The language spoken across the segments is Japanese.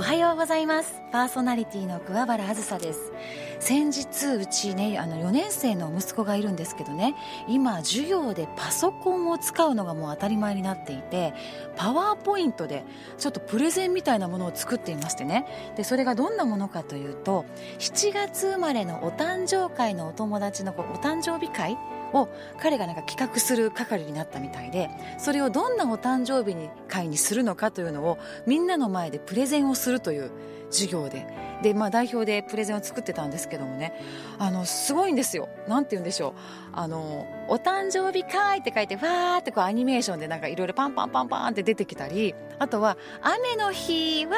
おはようございます。パーソナリティの桑原あずさです。先日うちねあの4年生の息子がいるんですけどね。今授業でパソコンを使うのがもう当たり前になっていてパワーポイントでちょっとプレゼンみたいなものを作っていましてね。でそれがどんなものかというと7月生まれのお誕生会のお友達のお誕生日会を彼がなんか企画する係になったみたいでそれをどんなお誕生日に会にするのかというのをみんなの前でプレゼンをするという授業でで、まあ、代表でプレゼンを作ってたんですけどもね。あのすごいんですよ。なんて言うんでしょう。あのお誕生日会って書いてわーってこうアニメーションでなんかいろいろパンパンパンパンって出てきたりあとは雨の日わ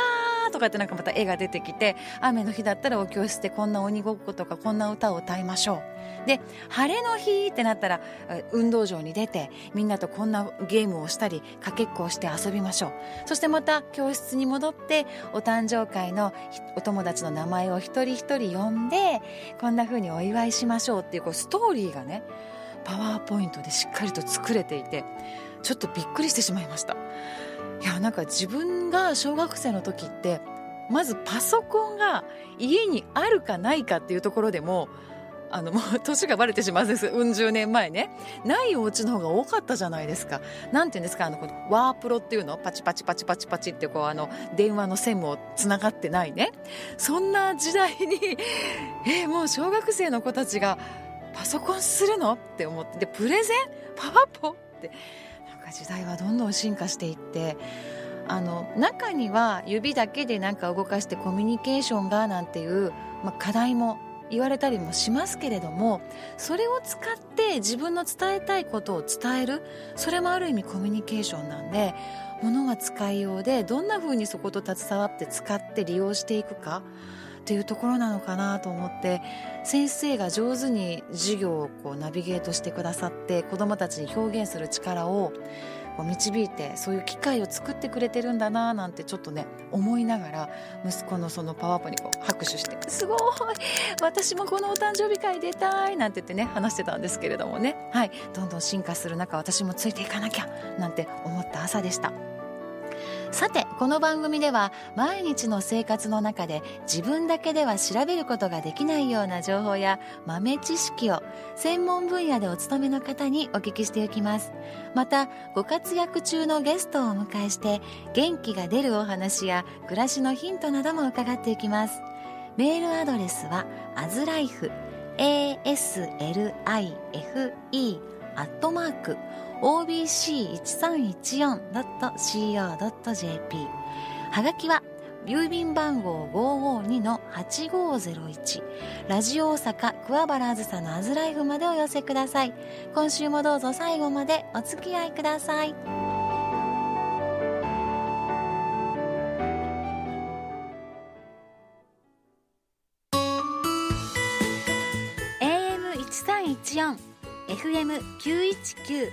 ーとかってなんかまた絵が出てきて雨の日だったらお教室でこんな鬼ごっことかこんな歌を歌いましょう。で晴れの日ってなったら運動場に出てみんなとこんなゲームをしたりかけっこをして遊びましょう。そしてまた教室に戻ってお誕生会のお友達たちの名前を一人一人呼んでこんな風にお祝いしましょうっていうこうストーリーがねパワーポイントでしっかりと作れていてちょっとびっくりしてしまいました。いやなんか自分が小学生の時ってまずパソコンが家にあるかないかっていうところでもあのもう 年がバレてしまうんです。うん十年前ね。ないお家の方が多かったじゃないですか。なんていうんですか？あのワープロっていうの？パチパチパチパチパチってこうあの電話の線もつながってないね。そんな時代に えー、もう小学生の子たちがパソコンするの？って思って。でプレゼン？パワポ？って。なんか時代はどんどん進化していって。あの中には指だけでなんか動かしてコミュニケーションがなんていう、まあ、課題も言われたりもしますけれどもそれを使って自分の伝えたいことを伝えるそれもある意味コミュニケーションなんで物が使いようでどんなふうにそこと携わって使って利用していくかっていうところなのかなと思って先生が上手に授業をこうナビゲートしてくださって子どもたちに表現する力をこう導いてそういう機会を作ってくれてるんだななんてちょっとね思いながら息子のそのパワーポにこう拍手して「すごい。私もこのお誕生日会出たい」なんて言ってね話してたんですけれどもね。はい。どんどん進化する中私もついていかなきゃなんて思った朝でした。さてこの番組では毎日の生活の中で自分だけでは調べることができないような情報や豆知識を専門分野でお勤めの方にお聞きしていきます。またご活躍中のゲストをお迎えして元気が出るお話や暮らしのヒントなども伺っていきます。メールアドレスはアズライフ aslife アットマーク obc1314.co.jp はがきは郵便番号552-8501ラジオ大阪桑原あずさのアズライフまでお寄せください。今週もどうぞ最後までお付き合いください。AM1314 FM919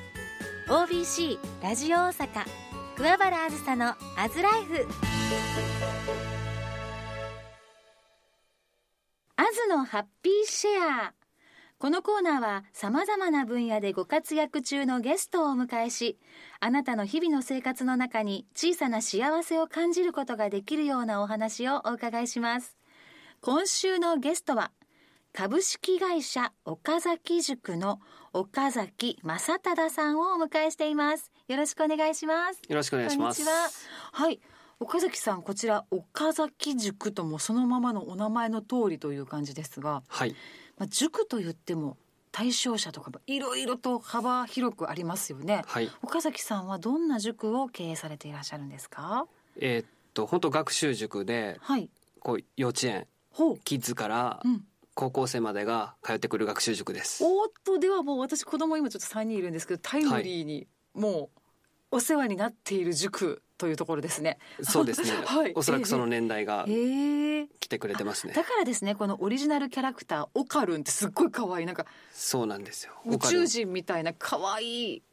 OBC ラジオ大阪桑原あずさのアズライフアズのハッピーシェア。このコーナーは様々な分野でご活躍中のゲストをお迎えしあなたの日々の生活の中に小さな幸せを感じることができるようなお話をお伺いします。今週のゲストは株式会社岡崎塾の岡崎正忠さんをお迎えしています。よろしくお願いします。よろしくお願いします。は。い。岡崎さんこちら岡崎塾ともそのままのお名前の通りという感じですがはい。まあ、塾と言っても対象者とかいろいろと幅広くありますよね、はい、岡崎さんはどんな塾を経営されていらっしゃるんですか？えー、っと本当学習塾で、はい、こう幼稚園キッズから、うん高校生までが通ってくる学習塾です。おっとではもう私子供今ちょっと3人いるんですけどタイムリーにもうお世話になっている塾というところですね。そうですね。はい、おそらくその年代が来てくれてますね、だからですね、このオリジナルキャラクターオカルンってすっごい可愛いなんかそうなんですよ。宇宙人みたいな可愛い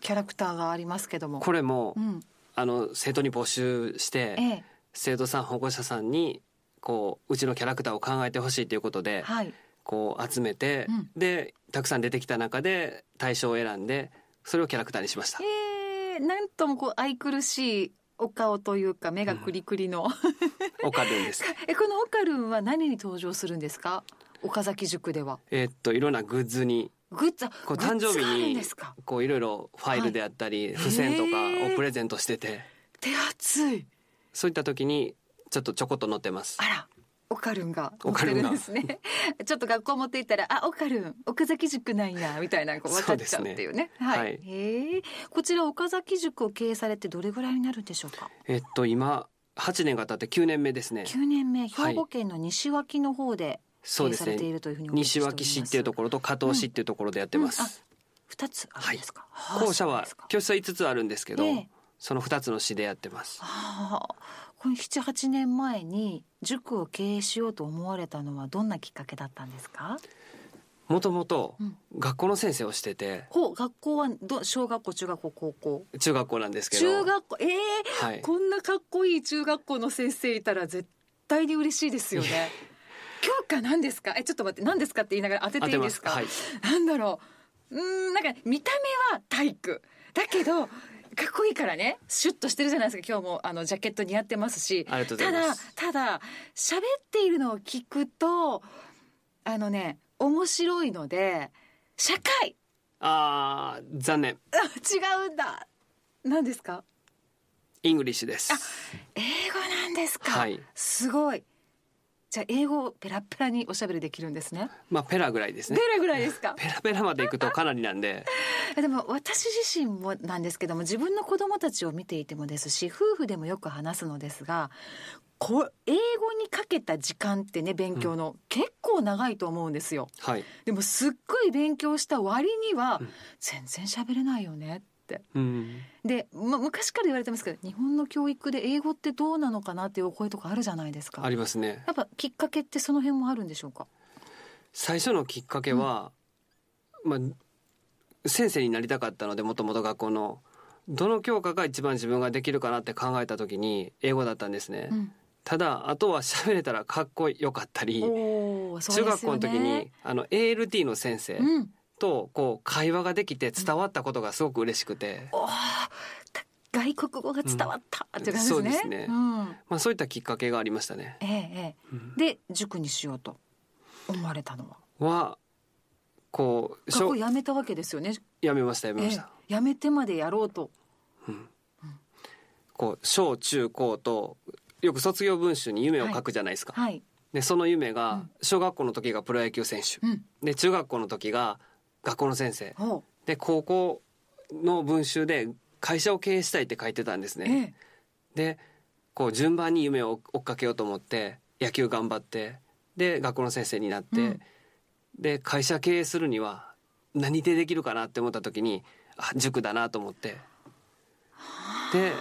キャラクターがありますけども、これも、うん、あの生徒に募集して、ええ、生徒さん保護者さんにこううちのキャラクターを考えてほしいということで、はい、こう集めて、うん、でたくさん出てきた中で対象を選んでそれをキャラクターにしました。えー、なんともこう愛くるしいお顔というか目がクリクリの、うん、オカルンです。えこのオカルンは何に登場するんですか？岡崎塾では。えー、っといろんなグッズにグッズ？こう誕生日にこういろいろファイルであったり、はい、付箋とかをプレゼントしてて。手厚い。そういった時にちょっとちょこっと載ってます。あらオカルンが載ってるんですね。ちょっと学校持っていったらあオカルン岡崎塾なんやみたいなこう分かっちゃうっていうね、ね、はい、はい、こちら岡崎塾を経営されてどれぐらいになるんでしょうか？えっと今8年が経って9年目ですね。9年目。兵庫県の西脇の方でそうですね。西脇市っていうところと加東市っていうところでやってます、うん。うん、2つあるんですか、はい、校舎は教室は5つあるんですけど、えー、その2つの市でやってます、はあ、この78年前に塾を経営しようと思われたのはどんなきっかけだったんですか？もともと学校の先生をしてて、ほう学校はど小学校中学校高校？中学校なんですけど。中学校？ええーはい、こんなかっこいい中学校の先生いたら絶対に嬉しいですよね。教科何ですか？えちょっと待って何ですかって言いながら当てていいですか、はい、なんだろう。うんなんか見た目は体育。だけどかっこいいからねシュッとしてるじゃないですか。今日もあのジャケット似合ってますし。ただただ喋っているのを聞くとあのね面白いので社会。あー残念。違うんだ。何ですか？ English です。あ英語なんですか、はい、すごいじゃあ英語ペラペラにおしゃべりできるんですね。まあペラぐらいですね。ペラぐらいですか？ペラペラまで行くとかなりなんで。でも私自身もなんですけども自分の子供たちを見ていてもですし夫婦でもよく話すのですがこ英語にかけた時間ってね勉強の、うん、結構長いと思うんですよ、はい、でもすっごい勉強した割には、全然喋れないよね、うん、で、ま、昔から言われてますけど日本の教育で英語ってどうなのかなっていうお声とかあるじゃないですか。ありますね。やっぱきっかけってその辺もあるんでしょうか？最初のきっかけは、うん、まあ先生になりたかったのでもともと学校の。どの教科が一番自分ができるかなって考えた時に英語だったんですね、うん、ただあとは喋れたらかっこよかったり、ね、中学校の時にあの ALT の先生、うんとこう会話ができて伝わったことがすごく嬉しくて。うん外国語が伝わった、って感じですね。そうですね。うん、まあそういったきっかけがありましたね。ええええ。で塾にしようと思われたのは？はこう学校辞めたわけですよね。辞めました辞めました。え辞めてまでやろうと。うん。こう小中高とよく卒業文集に夢を書くじゃないですか。はい。はい、でその夢が小学校の時がプロ野球選手、うん、で中学校の時が学校の先生。で高校の文集で会社を経営したいって書いてたんですね、ええ、でこう順番に夢を追っかけようと思って野球頑張ってで学校の先生になって、うん、で会社経営するには何でできるかなって思った時にあ塾だなと思ってで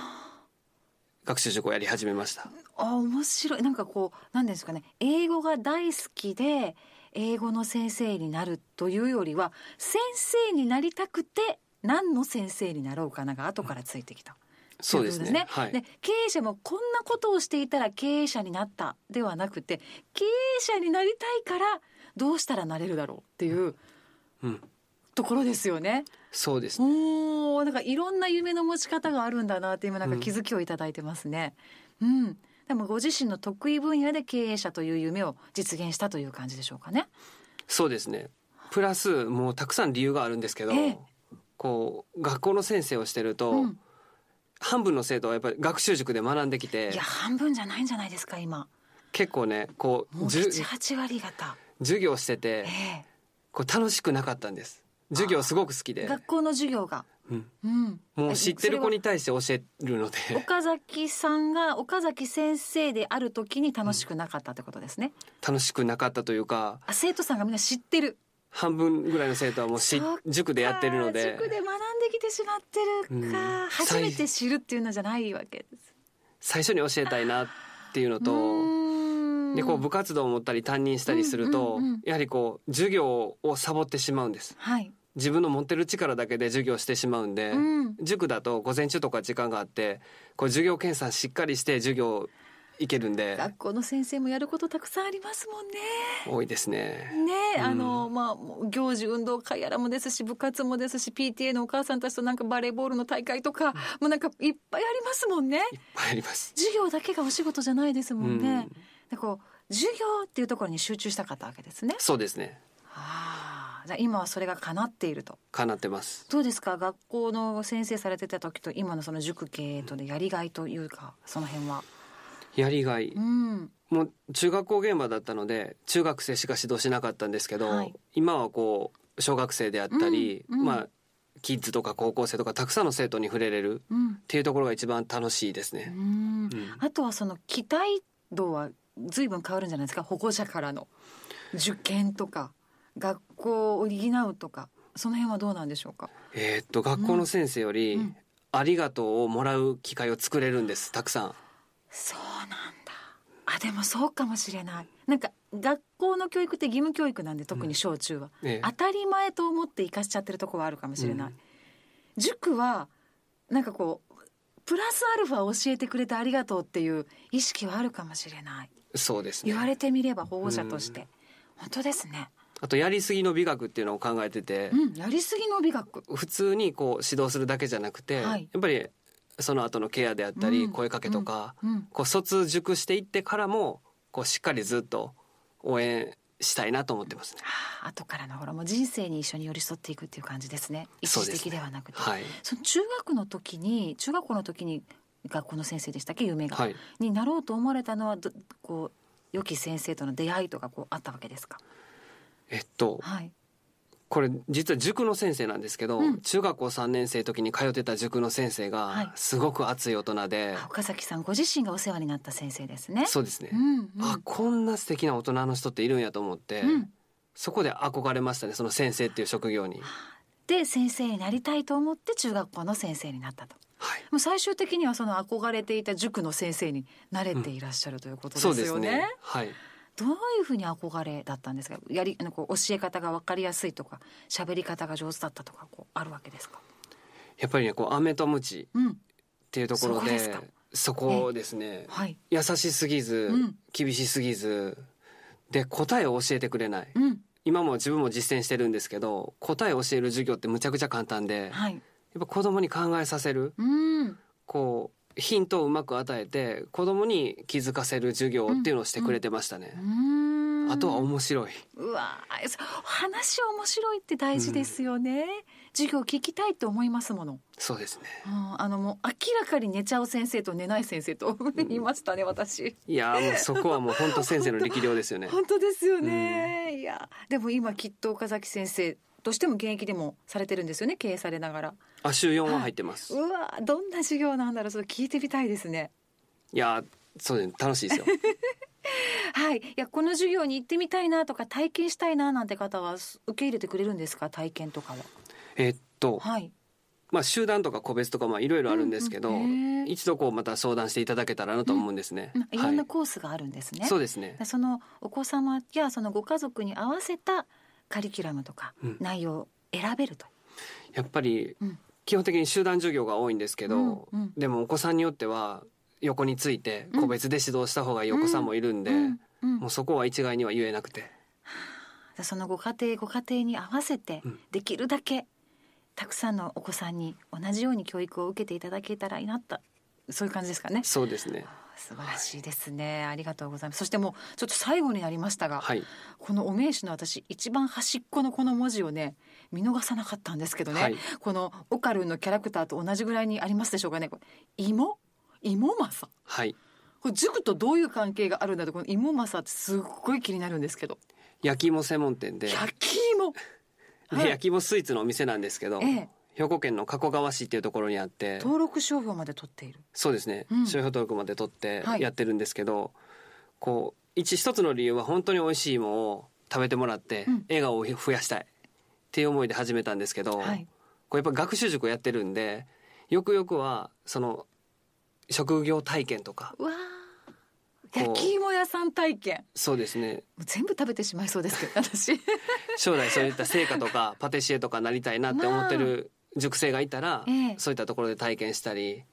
学習塾をやり始めました。あ面白い。なんかこう何ですかね。英語が大好きで英語の先生になるというよりは先生になりたくて何の先生になろうかなが後からついてきた。そうですね。ねはい、で経営者もこんなことをしていたら経営者になったではなくて経営者になりたいからどうしたらなれるだろうっていう、うん、ところですよね。そうです、ね、おなんかいろんな夢の持ち方があるんだなって今なんか気づきをいただいてますね。うん、うんでもご自身の得意分野で経営者という夢を実現したという感じでしょうかね。そうですね。プラスもうたくさん理由があるんですけど、ええ、こう学校の先生をしてると、うん、半分の生徒はやっぱり学習塾で学んできて、いや半分じゃないんじゃないですか今。結構ねこう割方授業してて、え、こう楽しくなかったんです。授業すごく好きで。学校の授業が。うん、もう知ってる子に対して教えるので。岡崎さんが岡崎先生である時に楽しくなかったってことですね、うん、楽しくなかったというかあ生徒さんがみんな知ってる。半分ぐらいの生徒はもうし塾でやってるので。塾で学んできてしまってるか、うん、初めて知るっていうのじゃないわけです。最初に教えたいなっていうのとでこう部活動を持ったり担任したりすると、やはりこう授業をサボってしまうんです、はい、自分の持ってる力だけで授業してしまうんで、うん、塾だと午前中とか時間があってこう授業検査しっかりして授業いけるんで学校の先生もやることたくさんありますもんね。多いですね。ね、うん、あのまあ行事運動会やらもですし部活もですし PTA のお母さんたちとなんかバレーボールの大会とか、うん、もうなんかいっぱいありますもんね。いっぱいあります。授業だけがお仕事じゃないですもんね、うん、でこう授業っていうところに集中したかったわけですね。そうですね。はあじゃあ今はそれが叶っていると。叶ってます。どうですか？学校の先生されてた時と今のその塾経営とでやりがいというかその辺は。やりがい、うん、もう中学校現場だったので中学生しか指導しなかったんですけど、はい、今はこう小学生であったり、うんうん、まあキッズとか高校生とかたくさんの生徒に触れれるっていうところが一番楽しいですね。あとはその期待度は随分変わるんじゃないですか？保護者からの受験とか学校を補うとかその辺はどうなんでしょうか？えー、っと学校の先生より、ありがとうをもらう機会を作れるんですたくさん。そうなんだ。あでもそうかもしれない。なんか学校の教育って義務教育なんで特に小中は、うんええ、当たり前と思って生かしちゃってるとこはあるかもしれない、うん、塾はなんかこうプラスアルファ教えてくれてありがとうっていう意識はあるかもしれない。そうです、ね、言われてみれば保護者として、うん、本当ですねあとやりすぎの美学っていうのを考えてて、うん、やりすぎの美学。普通にこう指導するだけじゃなくて、はい、やっぱりその後のケアであったり、声かけとか、こう卒熟していってからもこうしっかりずっと応援したいなと思ってますね。はあ、後からのほらもう人生に一緒に寄り添っていくっていう感じですね。一時的ではなくて、そ、ねはい、その中学の時に中学校の時に学校の先生でしたっけ？夢が、はい、になろうと思われたのはこう良き先生との出会いとかこうあったわけですか？えっと、はい、これ実は塾の先生なんですけど、うん、中学校3年生の時に通ってた塾の先生がすごく熱い大人で、はい、岡崎さんご自身がお世話になった先生ですね。そうですね、うんうん、あこんな素敵な大人の人っているんやと思って、うん、そこで憧れましたねその先生っていう職業に。で先生になりたいと思って中学校の先生になったと。はい、もう最終的にはその憧れていた塾の先生になれていらっしゃるということですよね。そうですね。はいどういうふうに憧れだったんですか？やりあのこう教え方が分かりやすいとか喋り方が上手だったとかこうあるわけですか？やっぱりねこう飴とムチっていうところで、うん、そこですね、はい、優しすぎず、うん、厳しすぎずで答えを教えてくれない、うん、今も自分も実践してるんですけど答えを教える授業ってむちゃくちゃ簡単で、はい、やっぱ子供に考えさせる、こうヒントをうまく与えて子供に気づかせる授業っていうのをしてくれてましたね。うん、あとは面白い。うわ話面白いって大事ですよね。うん、授業聞きたいと思いますもの。そうですね。あのもう明らかに寝ちゃう先生と寝ない先生と言いましたね、うん、私。いやもうそこはもう本当先生の力量ですよね。本当ですよね。いやでも今きっと岡崎先生としても現役でもされてるんですよね経営されながら。あ週4は入ってます、はい、うわどんな授業なんだろうそれ聞いてみたいですね。いやそうです楽しいですよ。はい、いやこの授業に行ってみたいなとか体験したいななんて方は受け入れてくれるんですか体験とかは？えっと、はい、まあ集団とか個別とかまあいろいろあるんですけど、うん。うん、一度こうまた相談していただけたらなと思うんですね、うん、い。ろんなコースがあるんですね、はい、そうですね。そのお子様やそのご家族に合わせたカリキュラムとか内容を選べると、やっぱり基本的に集団授業が多いんですけど、うんうん、でもお子さんによっては横について個別で指導した方がいいお子さんもいるんで、もうそこは一概には言えなくて。そのご家庭ご家庭に合わせてできるだけたくさんのお子さんに同じように教育を受けていただけたらいいなと。そういう感じですかね。そうですね。素晴らしいですね、はい、ありがとうございます。そしてもうちょっと最後になりましたが、はい、このお名刺の私一番端っこのこの文字をね見逃さなかったんですけどね、はい、このオカルンのキャラクターと同じぐらいにありますでしょうかね。芋芋政はい。これ塾とどういう関係があるんだとこの芋政ってすっごい気になるんですけど。焼き芋専門店で。焼き芋、は い、焼き芋スイーツのお店なんですけど、ええ、兵庫県の加古川市っていうところにあって登録商標まで取っている。そうですね、うん、商標登録まで取ってやってるんですけど、はい、こう一一つの理由は本当に美味しいものを食べてもらって、笑顔を増やしたいっていう思いで始めたんですけど、はい、これやっぱ学習塾をやってるんでよくよくはその職業体験とかうわ焼き芋屋さん体験。そうですね。全部食べてしまいそうですけど私。将来そういった成果とかパティシエとかなりたいなって思ってる塾生がいたら、ええ、そういったところで体験したり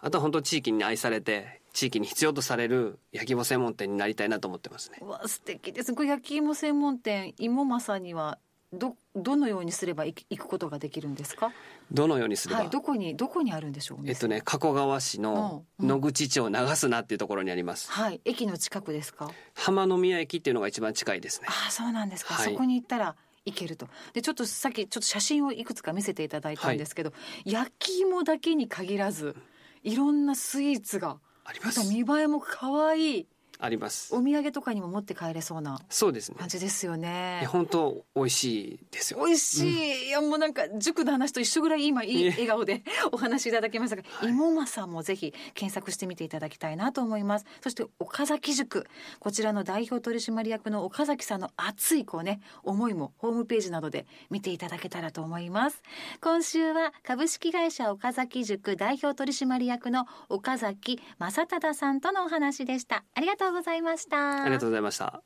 あとは本当地域に愛されて地域に必要とされる焼き芋専門店になりたいなと思ってますね。わ素敵です。これ焼き芋専門店芋正にはどどのようにすれば行くことができるんですか？どのようにすれば、はい、どこにどこにあるんでしょう、えっとね加古川市の野口町長須なっていうところにあります。はい、駅の近くですか？浜宮駅っていうのが一番近いですね。あ、そうなんですか。はい、そこに行ったら。いけると。でちょっとさっきちょっと写真をいくつか見せていただいたんですけど、はい、焼き芋だけに限らずいろんなスイーツがあります。見栄えも可愛いあります。お土産とかにも持って帰れそうなそうですね。感じですよね。本当美味しいですよ。美味しい、うん、いやもうなんか塾の話と一緒ぐらい今いい笑顔で お話しいただきましたが、はい、芋正もぜひ検索してみていただきたいなと思います。そして岡崎塾こちらの代表取締役の岡崎さんの熱いこうね思いもホームページなどで見ていただけたらと思います。今週は株式会社岡崎塾代表取締役の岡崎正忠さんとのお話でした。ありがとううございました。ありがとうございました。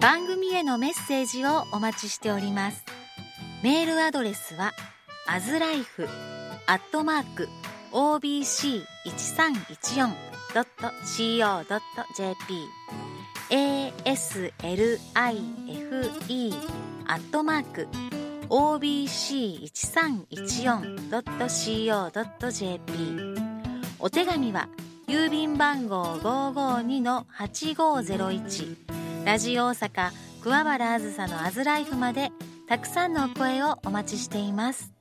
番組へのメッセージをお待ちしております。メールアドレスはアズライフアットマーク obc1314.co.jp aslife アットマーク obc1314.co.jp お手紙は「郵便番号552-8501ラジオ大阪桑原あずさのアズライフまでたくさんのお声をお待ちしています。